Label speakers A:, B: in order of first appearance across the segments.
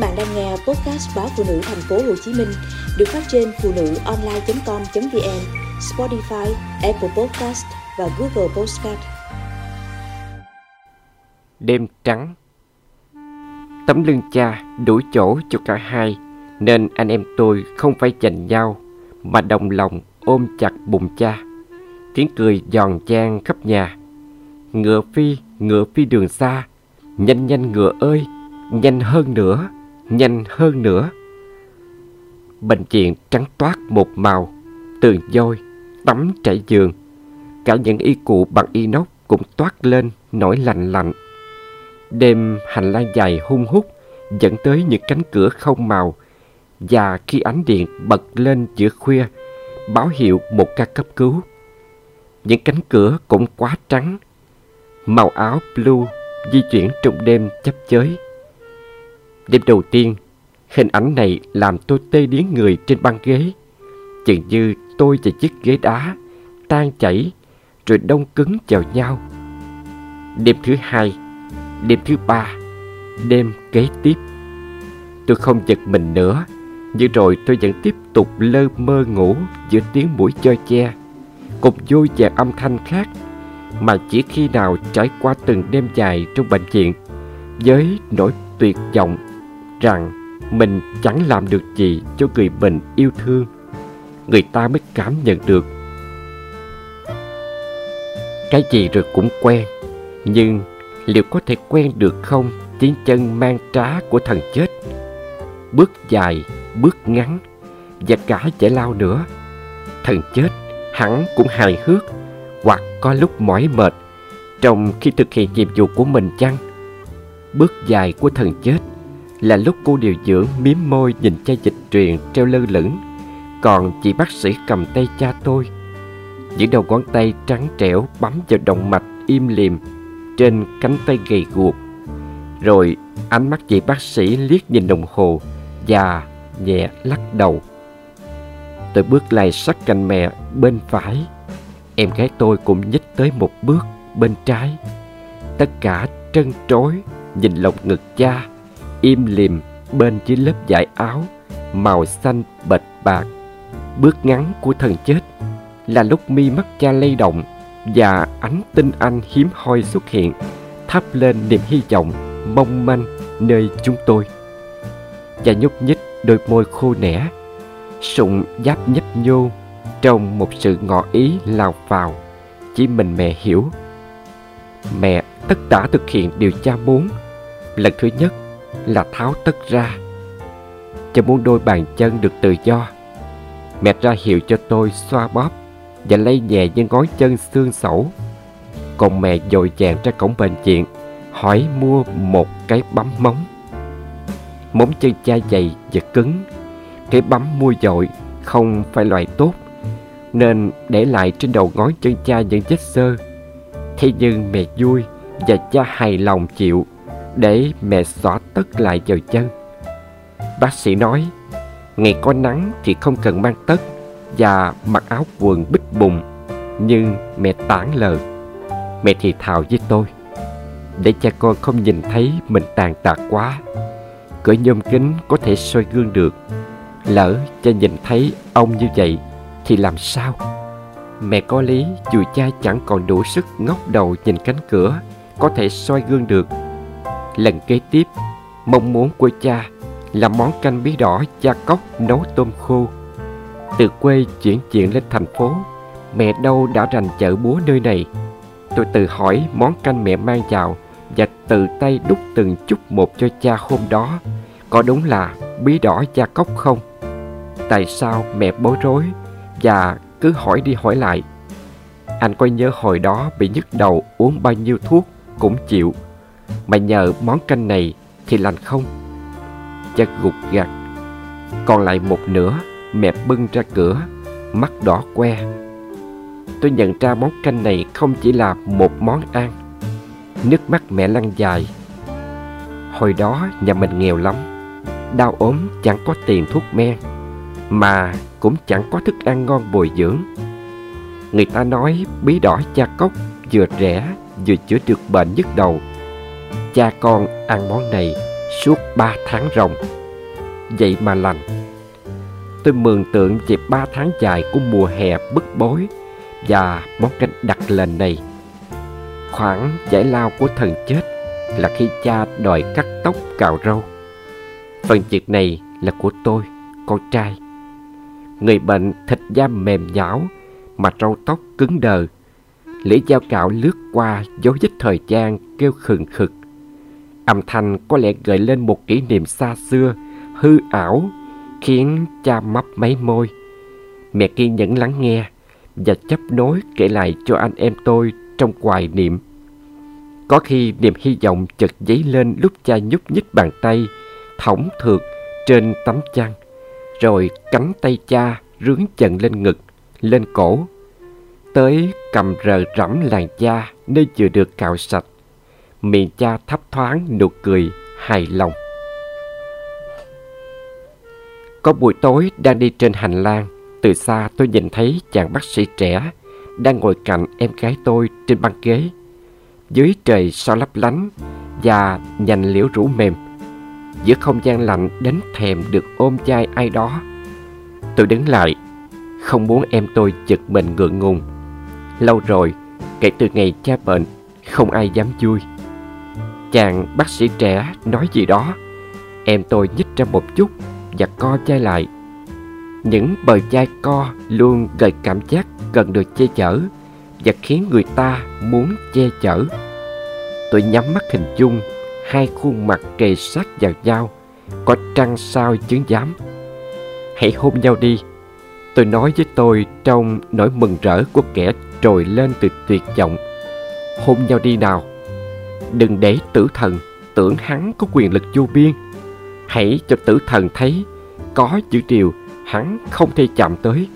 A: bạn đang nghe podcast báo phụ nữ thành phố Hồ Chí Minh được phát trên phụ nữ online.com.vn, Spotify, Apple Podcast và Google Podcast.
B: Đêm trắng Tấm lưng cha đổi chỗ cho cả hai nên anh em tôi không phải giành nhau mà đồng lòng ôm chặt bụng cha. Tiếng cười giòn chan khắp nhà. Ngựa phi, ngựa phi đường xa, nhanh nhanh ngựa ơi, nhanh hơn nữa, nhanh hơn nữa. Bệnh viện trắng toát một màu, tường vôi, tắm trải giường. Cả những y cụ bằng inox cũng toát lên nổi lạnh lạnh. Đêm hành lang dài hung hút dẫn tới những cánh cửa không màu và khi ánh điện bật lên giữa khuya báo hiệu một ca cấp cứu. Những cánh cửa cũng quá trắng, màu áo blue di chuyển trong đêm chấp chới. Đêm đầu tiên, hình ảnh này làm tôi tê điếng người trên băng ghế. Chừng như tôi và chiếc ghế đá tan chảy rồi đông cứng vào nhau. Đêm thứ hai, đêm thứ ba, đêm kế tiếp. Tôi không giật mình nữa, nhưng rồi tôi vẫn tiếp tục lơ mơ ngủ giữa tiếng mũi cho che, cùng vui và âm thanh khác mà chỉ khi nào trải qua từng đêm dài trong bệnh viện với nỗi tuyệt vọng rằng mình chẳng làm được gì cho người mình yêu thương. Người ta mới cảm nhận được. Cái gì rồi cũng quen, nhưng liệu có thể quen được không? Tiếng chân mang trá của thần chết. Bước dài, bước ngắn, và cả giải lao nữa. Thần chết hẳn cũng hài hước, hoặc có lúc mỏi mệt, trong khi thực hiện nhiệm vụ của mình chăng? Bước dài của thần chết là lúc cô điều dưỡng miếm môi nhìn chai dịch truyền treo lơ lửng. Còn chị bác sĩ cầm tay cha tôi những đầu ngón tay trắng trẻo bấm vào động mạch im lìm trên cánh tay gầy guộc. Rồi ánh mắt chị bác sĩ liếc nhìn đồng hồ và nhẹ lắc đầu. Tôi bước lại sát cạnh mẹ bên phải. Em gái tôi cũng nhích tới một bước bên trái. Tất cả trân trối nhìn lồng ngực cha im lìm bên dưới lớp vải áo, màu xanh bệt bạc. Bước ngắn của thần chết là lúc mi mắt cha lay động và ánh tinh anh hiếm hoi xuất hiện, thắp lên niềm hy vọng mong manh nơi chúng tôi. Và nhúc nhích đôi môi khô nẻ, sụng giáp nhấp nhô trong một sự ngỏ ý lao vào. Chỉ mình mẹ hiểu, mẹ tất tả thực hiện điều cha muốn. Lần thứ nhất là tháo tất ra. Cha muốn đôi bàn chân được tự do, mẹ ra hiệu cho tôi xoa bóp và lay nhẹ những ngón chân xương sẩu. Còn mẹ dội vàng ra cổng bệnh viện, hỏi mua một cái bấm móng. Móng chân cha dày và cứng, cái bấm mua dội không phải loại tốt, nên để lại trên đầu ngón chân cha những vết sơ. thế nhưng mẹ vui và cha hài lòng chịu để mẹ xỏ tất lại vào chân. Bác sĩ nói, ngày có nắng thì không cần mang tất và mặc áo quần bích bùng, nhưng mẹ tản lờ mẹ thì thào với tôi, để cha con không nhìn thấy mình tàn tạc quá cửa nhôm kính có thể soi gương được. Lỡ cha nhìn thấy ông như vậy thì làm sao? Mẹ có lý, dù cha chẳng còn đủ sức ngóc đầu nhìn cánh cửa, có thể soi gương được lần kế tiếp. Mong muốn của cha là món canh bí đỏ cha cốc nấu tôm khô. Từ quê chuyển chuyện lên thành phố, mẹ đâu đã rành chợ búa nơi này. Tôi tự hỏi món canh mẹ mang vào và tự tay đút từng chút một cho cha hôm đó, có đúng là bí đỏ cha cốc không? Tại sao mẹ bối rối và cứ hỏi đi hỏi lại? Anh có nhớ hồi đó bị nhức đầu uống bao nhiêu thuốc cũng chịu mà nhờ món canh này thì lành không? Cha gục gạt, còn lại một nửa mẹ bưng ra cửa mắt đỏ que. Tôi nhận ra món canh này không chỉ là một món ăn. Nước mắt mẹ lăn dài. Hồi đó nhà mình nghèo lắm đau ốm chẳng có tiền thuốc men mà cũng chẳng có thức ăn ngon bồi dưỡng. Người ta nói bí đỏ cha cốc vừa rẻ vừa chữa được bệnh nhức đầu cha con ăn món này suốt ba tháng ròng vậy mà lành. Tôi mường tượng về ba tháng dài của mùa hè bức bối và món canh đặc lệnh này. Khoảng giải lao của thần chết là khi cha đòi cắt tóc cạo râu. Phần việc này là của tôi, con trai. Người bệnh thịt da mềm nhão mà râu tóc cứng đờ. Lưỡi dao cạo lướt qua dấu vết thời gian kêu khừng khực. Âm thanh có lẽ gợi lên một kỷ niệm xa xưa, hư ảo, khiến cha mấp mấy môi. Mẹ kiên nhẫn lắng nghe và chấp nối kể lại cho anh em tôi trong hoài niệm. Có khi niềm hy vọng chợt dấy lên lúc cha nhúc nhích bàn tay, thõng thượt trên tấm chăn, rồi cánh tay cha rướng chận lên ngực, lên cổ, tới cầm rờ rẫm làn da nơi vừa được cạo sạch. Miệng cha thấp thoáng nụ cười hài lòng. Có buổi tối đang đi trên hành lang, từ xa tôi nhìn thấy chàng bác sĩ trẻ đang ngồi cạnh em gái tôi trên băng ghế. Dưới trời sao lấp lánh và nhành liễu rủ mềm, giữa không gian lạnh đến thèm được ôm chai ai đó. Tôi đứng lại, không muốn em tôi giật mình ngượng ngùng. Lâu rồi, kể từ ngày cha bệnh, không ai dám vui. Chàng bác sĩ trẻ nói gì đó, em tôi nhích ra một chút và co chai lại. Những bờ chai co luôn gợi cảm giác cần được che chở và khiến người ta muốn che chở. Tôi nhắm mắt hình dung hai khuôn mặt kề sát vào nhau, có trăng sao chứng giám. Hãy hôn nhau đi, tôi nói với tôi trong nỗi mừng rỡ của kẻ trồi lên từ tuyệt vọng. Hôn nhau đi nào. Đừng để tử thần tưởng hắn có quyền lực vô biên. Hãy cho tử thần thấy có chữ điều hắn không thể chạm tới.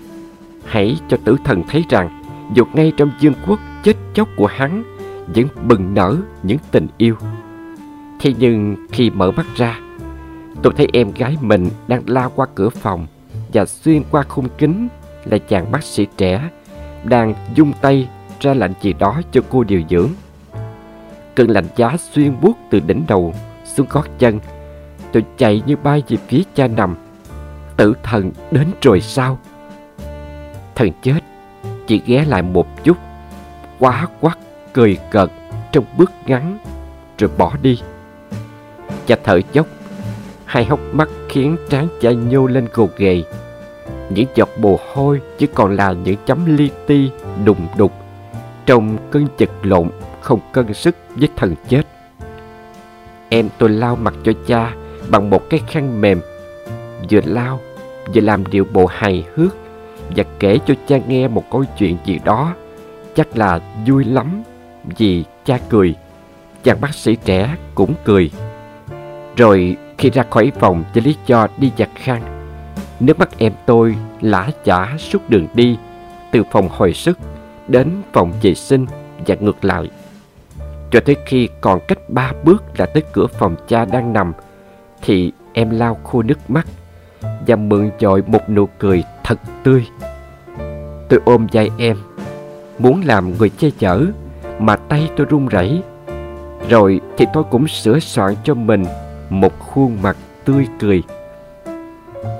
B: Hãy cho tử thần thấy rằng dục ngay trong dương quốc chết chóc của hắn vẫn bừng nở những tình yêu. Thế nhưng khi mở mắt ra, tôi thấy em gái mình đang lao qua cửa phòng và xuyên qua khung kính là chàng bác sĩ trẻ đang dung tay ra lệnh gì đó cho cô điều dưỡng. Cơn lạnh giá xuyên buốt từ đỉnh đầu xuống gót chân. Tôi chạy như bay về phía cha nằm. Tử thần đến rồi sao? Thần chết chỉ ghé lại một chút, quá quắc cười cợt trong bước ngắn rồi bỏ đi. Cha thở dốc, hai hốc mắt khiến trán cha nhô lên gồ ghề những giọt mồ hôi chỉ còn là những chấm li ti đùng đục trong cơn chật lộn, không cân sức với thần chết. Em tôi lau mặt cho cha bằng một cái khăn mềm, vừa lau, vừa làm điều bộ hài hước, và kể cho cha nghe một câu chuyện gì đó. Chắc là vui lắm, vì cha cười, chàng bác sĩ trẻ cũng cười. Rồi khi ra khỏi phòng cho lý do đi giặt khăn, Nước mắt em tôi lã chả suốt đường đi, Từ phòng hồi sức đến phòng vệ sinh và ngược lại. Cho tới khi còn cách ba bước là tới cửa phòng cha đang nằm, Thì em lau khô nước mắt Và mượn dội một nụ cười thật tươi. Tôi ôm vai em, Muốn làm người che chở, Mà tay tôi run rẩy. Rồi thì tôi cũng sửa soạn cho mình Một khuôn mặt tươi cười.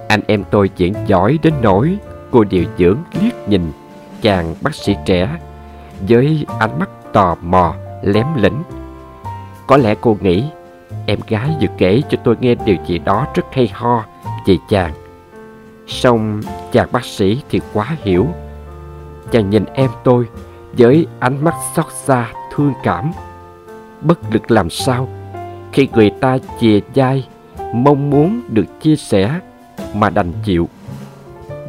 B: Anh em tôi diễn giỏi đến nỗi cô điều dưỡng liếc nhìn chàng bác sĩ trẻ với ánh mắt tò mò, lém lĩnh. Có lẽ cô nghĩ, em gái vừa kể cho tôi nghe điều gì đó rất hay ho về chàng. song chàng bác sĩ thì quá hiểu. Chàng nhìn em tôi với ánh mắt xót xa, thương cảm. Bất lực làm sao khi người ta chìa vai mong muốn được chia sẻ mà đành chịu.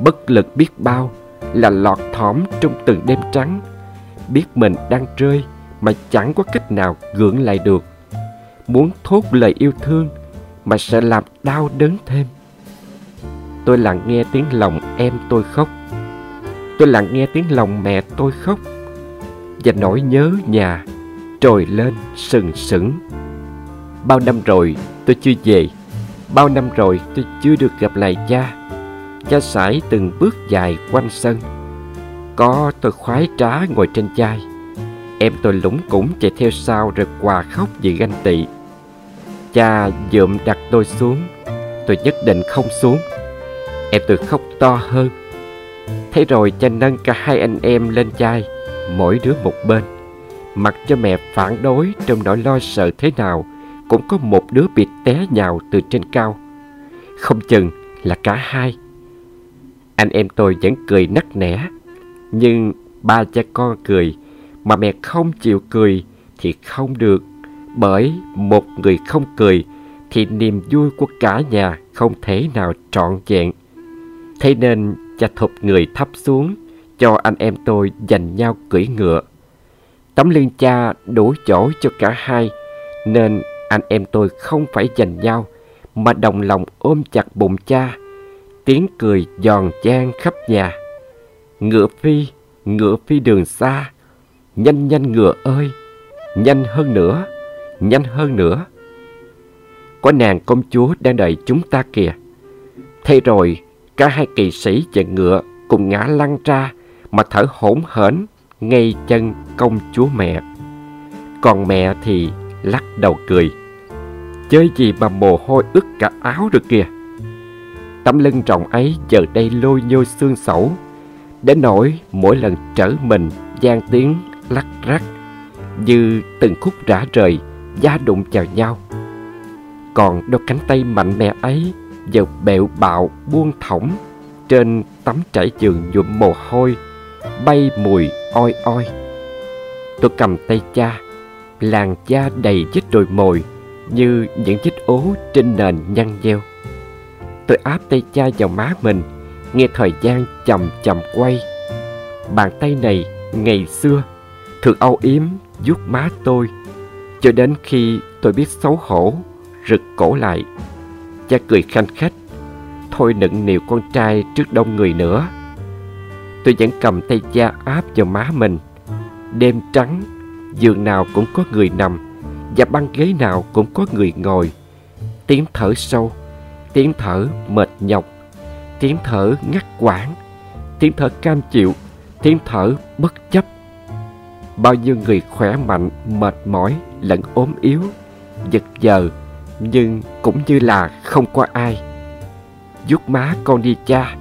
B: Bất lực biết bao là lọt thỏm trong từng đêm trắng, biết mình đang rơi mà chẳng có cách nào gượng lại được. Muốn thốt lời yêu thương mà sẽ làm đau đớn thêm. Tôi lặng nghe tiếng lòng em tôi khóc. Tôi lặng nghe tiếng lòng mẹ tôi khóc. Và nỗi nhớ nhà trồi lên sừng sững. Bao năm rồi tôi chưa về Bao năm rồi tôi chưa được gặp lại cha Cha sải từng bước dài quanh sân Có tôi khoái trá ngồi trên chai Em tôi lũng củng chạy theo sau rồi quà khóc vì ganh tị Cha dượm đặt tôi xuống tôi nhất định không xuống. Em tôi khóc to hơn. Thế rồi cha nâng cả hai anh em lên chai, mỗi đứa một bên. Mặc cho mẹ phản đối trong nỗi lo sợ thế nào, cũng có một đứa bị té nhào từ trên cao. Không chừng là cả hai. Anh em tôi vẫn cười nắc nẻ, nhưng ba cha con cười, mà mẹ không chịu cười thì không được. Bởi một người không cười thì niềm vui của cả nhà không thể nào trọn vẹn. Thế nên cha thụp người thấp xuống cho anh em tôi dành nhau cưỡi ngựa. Tấm lưng cha đủ chỗ cho cả hai nên anh em tôi không phải giành nhau mà đồng lòng ôm chặt bụng cha. Tiếng cười giòn chan khắp nhà. Ngựa phi, ngựa phi đường xa. Nhanh nhanh ngựa ơi, nhanh hơn nữa, nhanh hơn nữa. Có nàng công chúa đang đợi chúng ta kìa. Thế rồi, cả hai kỵ sĩ và ngựa cùng ngã lăn ra mà thở hổn hển ngay chân công chúa mẹ. Còn mẹ thì lắc đầu cười. Chơi gì mà mồ hôi ướt cả áo được kìa. Tấm lưng rộng ấy giờ đây lôi nhô xương sẩu, đến nỗi mỗi lần trở mình gian tiếng lắc rắc, như từng khúc rã rời, da đụng vào nhau. Còn đôi cánh tay mạnh mẽ ấy giờ bẹo bạo buông thõng trên tấm trải giường nhuộm mồ hôi, bay mùi oi oi. Tôi cầm tay cha, làn da đầy vết đồi mồi như những vết ố trên nền nhăn nheo. Tôi áp tay cha vào má mình, nghe thời gian chậm chậm quay. Bàn tay này ngày xưa thường âu yếm vuốt má tôi, cho đến khi tôi biết xấu hổ, rực cổ lại. Cha cười khanh khách, thôi nựng nịu con trai trước đông người nữa. Tôi vẫn cầm tay cha áp vào má mình. Đêm trắng, giường nào cũng có người nằm, và băng ghế nào cũng có người ngồi. Tiếng thở sâu, tiếng thở mệt nhọc, tiếng thở ngắt quãng, tiếng thở cam chịu, tiếng thở bất chấp. Bao nhiêu người khỏe mạnh, mệt mỏi, lẫn ốm yếu, giật giờ, nhưng cũng như là không có ai. vuốt má con đi cha,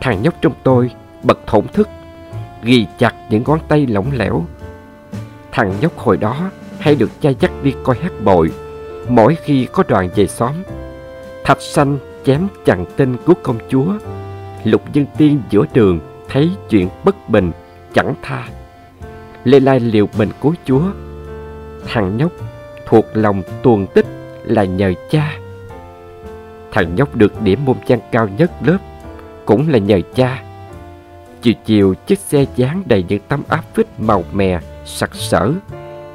B: thằng nhóc trong tôi bật thổn thức, ghi chặt những ngón tay lỏng lẻo. Thằng nhóc hồi đó hay được cha dắt đi coi hát bội mỗi khi có đoàn về xóm. Thạch xanh chém chặn tên của công chúa. Lục dân tiên giữa đường thấy chuyện bất bình, chẳng tha. Lê Lai liều mình cứu chúa. Thằng nhóc thuộc lòng tuồng tích là nhờ cha. Thằng nhóc được điểm môn văn cao nhất lớp cũng là nhờ cha. Chiều chiều chiếc xe dán đầy những tấm áp phích màu mè, sặc sỡ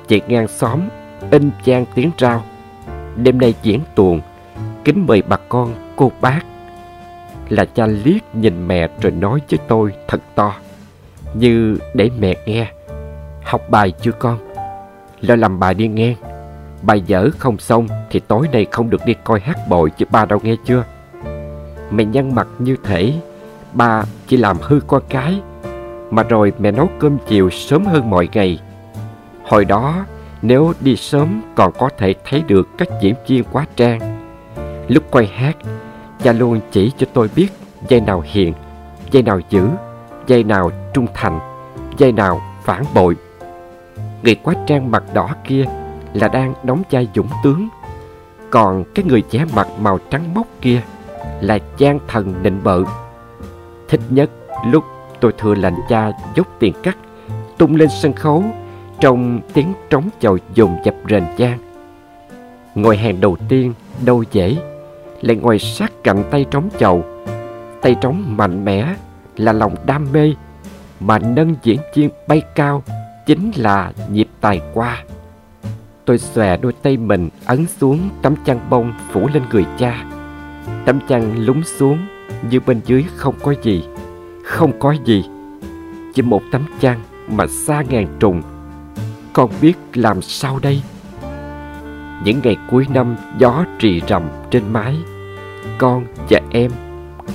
B: chạy ngang xóm in trang tiếng rao đêm nay diễn tuồng kính mời bà con cô bác. Là cha liếc nhìn mẹ rồi nói với tôi thật to như để mẹ nghe. Học bài chưa con? Lo làm bài đi nghe. Bài dở không xong thì tối nay không được đi coi hát bội chứ ba đâu nghe chưa? Mẹ nhăn mặt như thể ba chỉ làm hư con cái mà rồi mẹ nấu cơm chiều sớm hơn mọi ngày. Hồi đó, nếu đi sớm còn có thể thấy được các diễn viên quá trang. Lúc quay hát, cha luôn chỉ cho tôi biết dây nào hiền, dây nào dữ, dây nào trung thành, dây nào phản bội. Người quá trang mặt đỏ kia là đang đóng vai dũng tướng, còn cái người trẻ mặt màu trắng mốc kia là gian thần nịnh bợ. Thích nhất lúc tôi thừa lệnh cha dốc tiền cắt tung lên sân khấu trong tiếng trống chầu dồn dập rền vang ngồi hàng đầu tiên đâu dễ lại ngồi sát cạnh tay trống chầu. Tay trống mạnh mẽ là lòng đam mê, mà nâng diễn viên bay cao chính là nhịp tài qua. Tôi xòe đôi tay mình ấn xuống tấm chăn bông phủ lên người cha. Tấm chăn lúng xuống như bên dưới không có gì, không có gì. Chỉ một tấm chăn mà xa ngàn trùng. Con biết làm sao đây? Những ngày cuối năm, gió trì rầm trên mái con và em,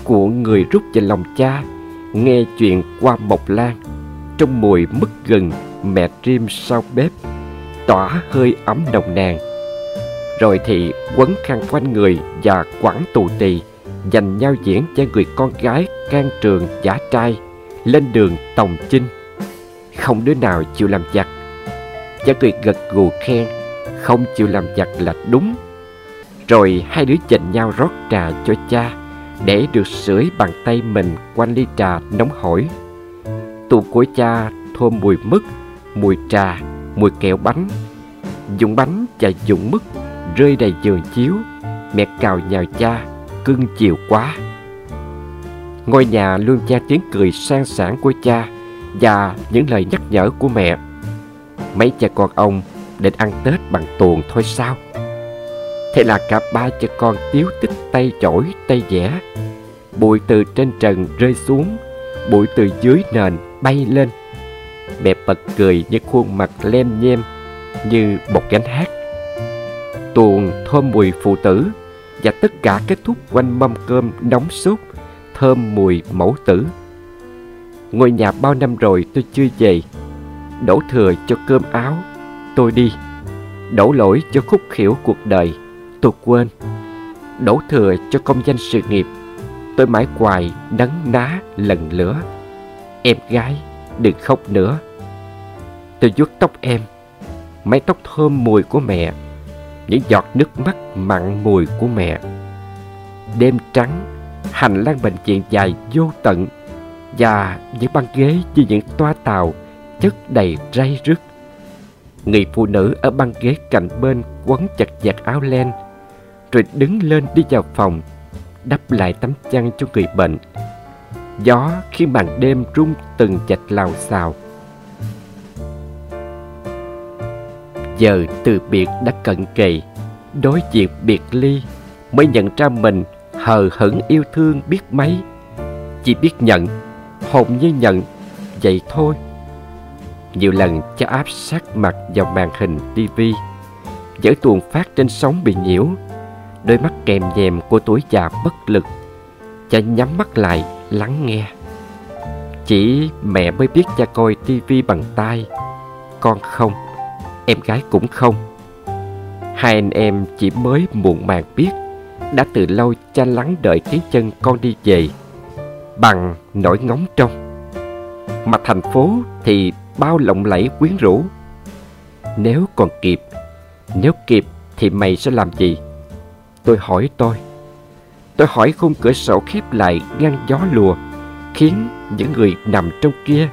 B: của người rút vào lòng cha, nghe chuyện qua mộc lan. Trong mùi mứt gừng mẹ trim sau bếp, tỏa hơi ấm nồng nàn. Rồi thì quấn khăn quanh người và quẳng tù tì, Dành nhau diễn cho người con gái can trường giả trai, Lên đường tòng chinh. Không đứa nào chịu làm giặc. Cha tuyệt gật gù khen, Không chịu làm giặc là đúng. Rồi hai đứa chành nhau rót trà cho cha Để được sưởi bằng tay mình quanh ly trà nóng hổi. Tù của cha thơm mùi mứt, mùi trà, mùi kẹo bánh. Dũng bánh và dũng mứt rơi đầy giường chiếu Mẹ cào nhào cha, cưng chiều quá. Ngôi nhà luôn cha tiếng cười sang sảng của cha Và những lời nhắc nhở của mẹ. Mấy cha con ông định ăn Tết bằng tuồng thôi sao? Thế là cả ba cha con tiếu tích tay chổi, tay vẽ. Bụi từ trên trần rơi xuống, Bụi từ dưới nền bay lên. Mẹ bật cười với khuôn mặt lem nhem Như một gánh hát. Tuồng thơm mùi phụ tử Và tất cả kết thúc quanh mâm cơm nóng sốt, Thơm mùi mẫu tử. Ngôi nhà bao năm rồi tôi chưa về. Đổ thừa cho cơm áo, Tôi đi. Đổ lỗi cho khúc khiểu cuộc đời. Tôi quên. Đổ thừa cho công danh sự nghiệp. Tôi mãi hoài đắng ná lần lửa. Em gái, đừng khóc nữa. Tôi vuốt tóc em. Mái tóc thơm mùi của mẹ. Những giọt nước mắt mặn mùi của mẹ. Đêm trắng, Hành lang bệnh viện dài vô tận. Và những băng ghế như những toa tàu Chất đầy ray rứt. Người phụ nữ ở băng ghế cạnh bên Quấn chặt chặt áo len rồi đứng lên đi vào phòng, Đắp lại tấm chăn cho người bệnh. Gió khi màn đêm rung từng chạch lào xào. Giờ từ biệt đã cận kề, Đối diện biệt ly, Mới nhận ra mình hờ hững yêu thương biết mấy. Chỉ biết nhận, Hồn như nhận, Vậy thôi. Nhiều lần cha áp sát mặt vào màn hình tivi Giở tuồng phát trên sóng bị nhiễu. Đôi mắt kèm dèm của tuổi già bất lực. Cha nhắm mắt lại, lắng nghe. Chỉ mẹ mới biết cha coi tivi bằng tay Con không, Em gái cũng không. Hai anh em chỉ mới muộn màng biết, Đã từ lâu cha lắng đợi tiếng chân con đi về, Bằng nỗi ngóng trông. Mà thành phố thì bao lộng lẫy quyến rũ. Nếu còn kịp, Nếu kịp thì mày sẽ làm gì? Tôi hỏi tôi. Tôi hỏi khung cửa sổ khép lại ngăn gió lùa, Khiến những người nằm trong kia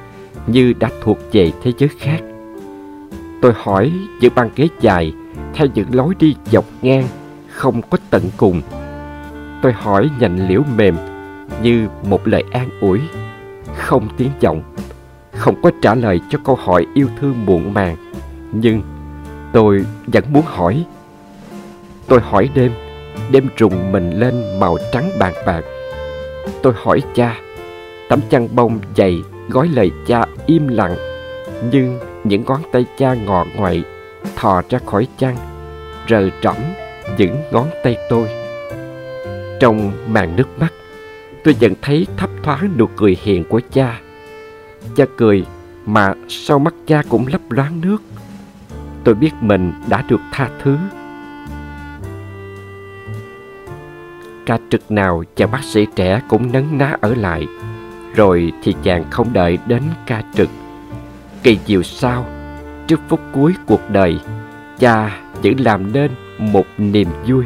B: như đã thuộc về thế giới khác. Tôi hỏi những băng ghế dài, theo những lối đi dọc ngang, không có tận cùng. Tôi hỏi nhành liễu mềm, như một lời an ủi, Không tiếng vọng Không có trả lời cho câu hỏi yêu thương muộn màng. Nhưng tôi vẫn muốn hỏi. Tôi hỏi đêm Đêm trùng mình lên màu trắng bạc bạc. Tôi hỏi cha, Tấm chăn bông dày gói lời cha im lặng, Nhưng những ngón tay cha ngọ ngoại Thò ra khỏi chăn, Rờ trẫm những ngón tay tôi. Trong màn nước mắt, Tôi dần thấy thấp thoáng nụ cười hiền của cha. Cha cười mà sau mắt cha cũng lấp loáng nước. Tôi biết mình đã được tha thứ. Ca trực nào chàng bác sĩ trẻ cũng nấn ná ở lại. Rồi thì chàng không đợi đến ca trực. Kỳ diệu sau Trước phút cuối cuộc đời, Cha vẫn làm nên một niềm vui.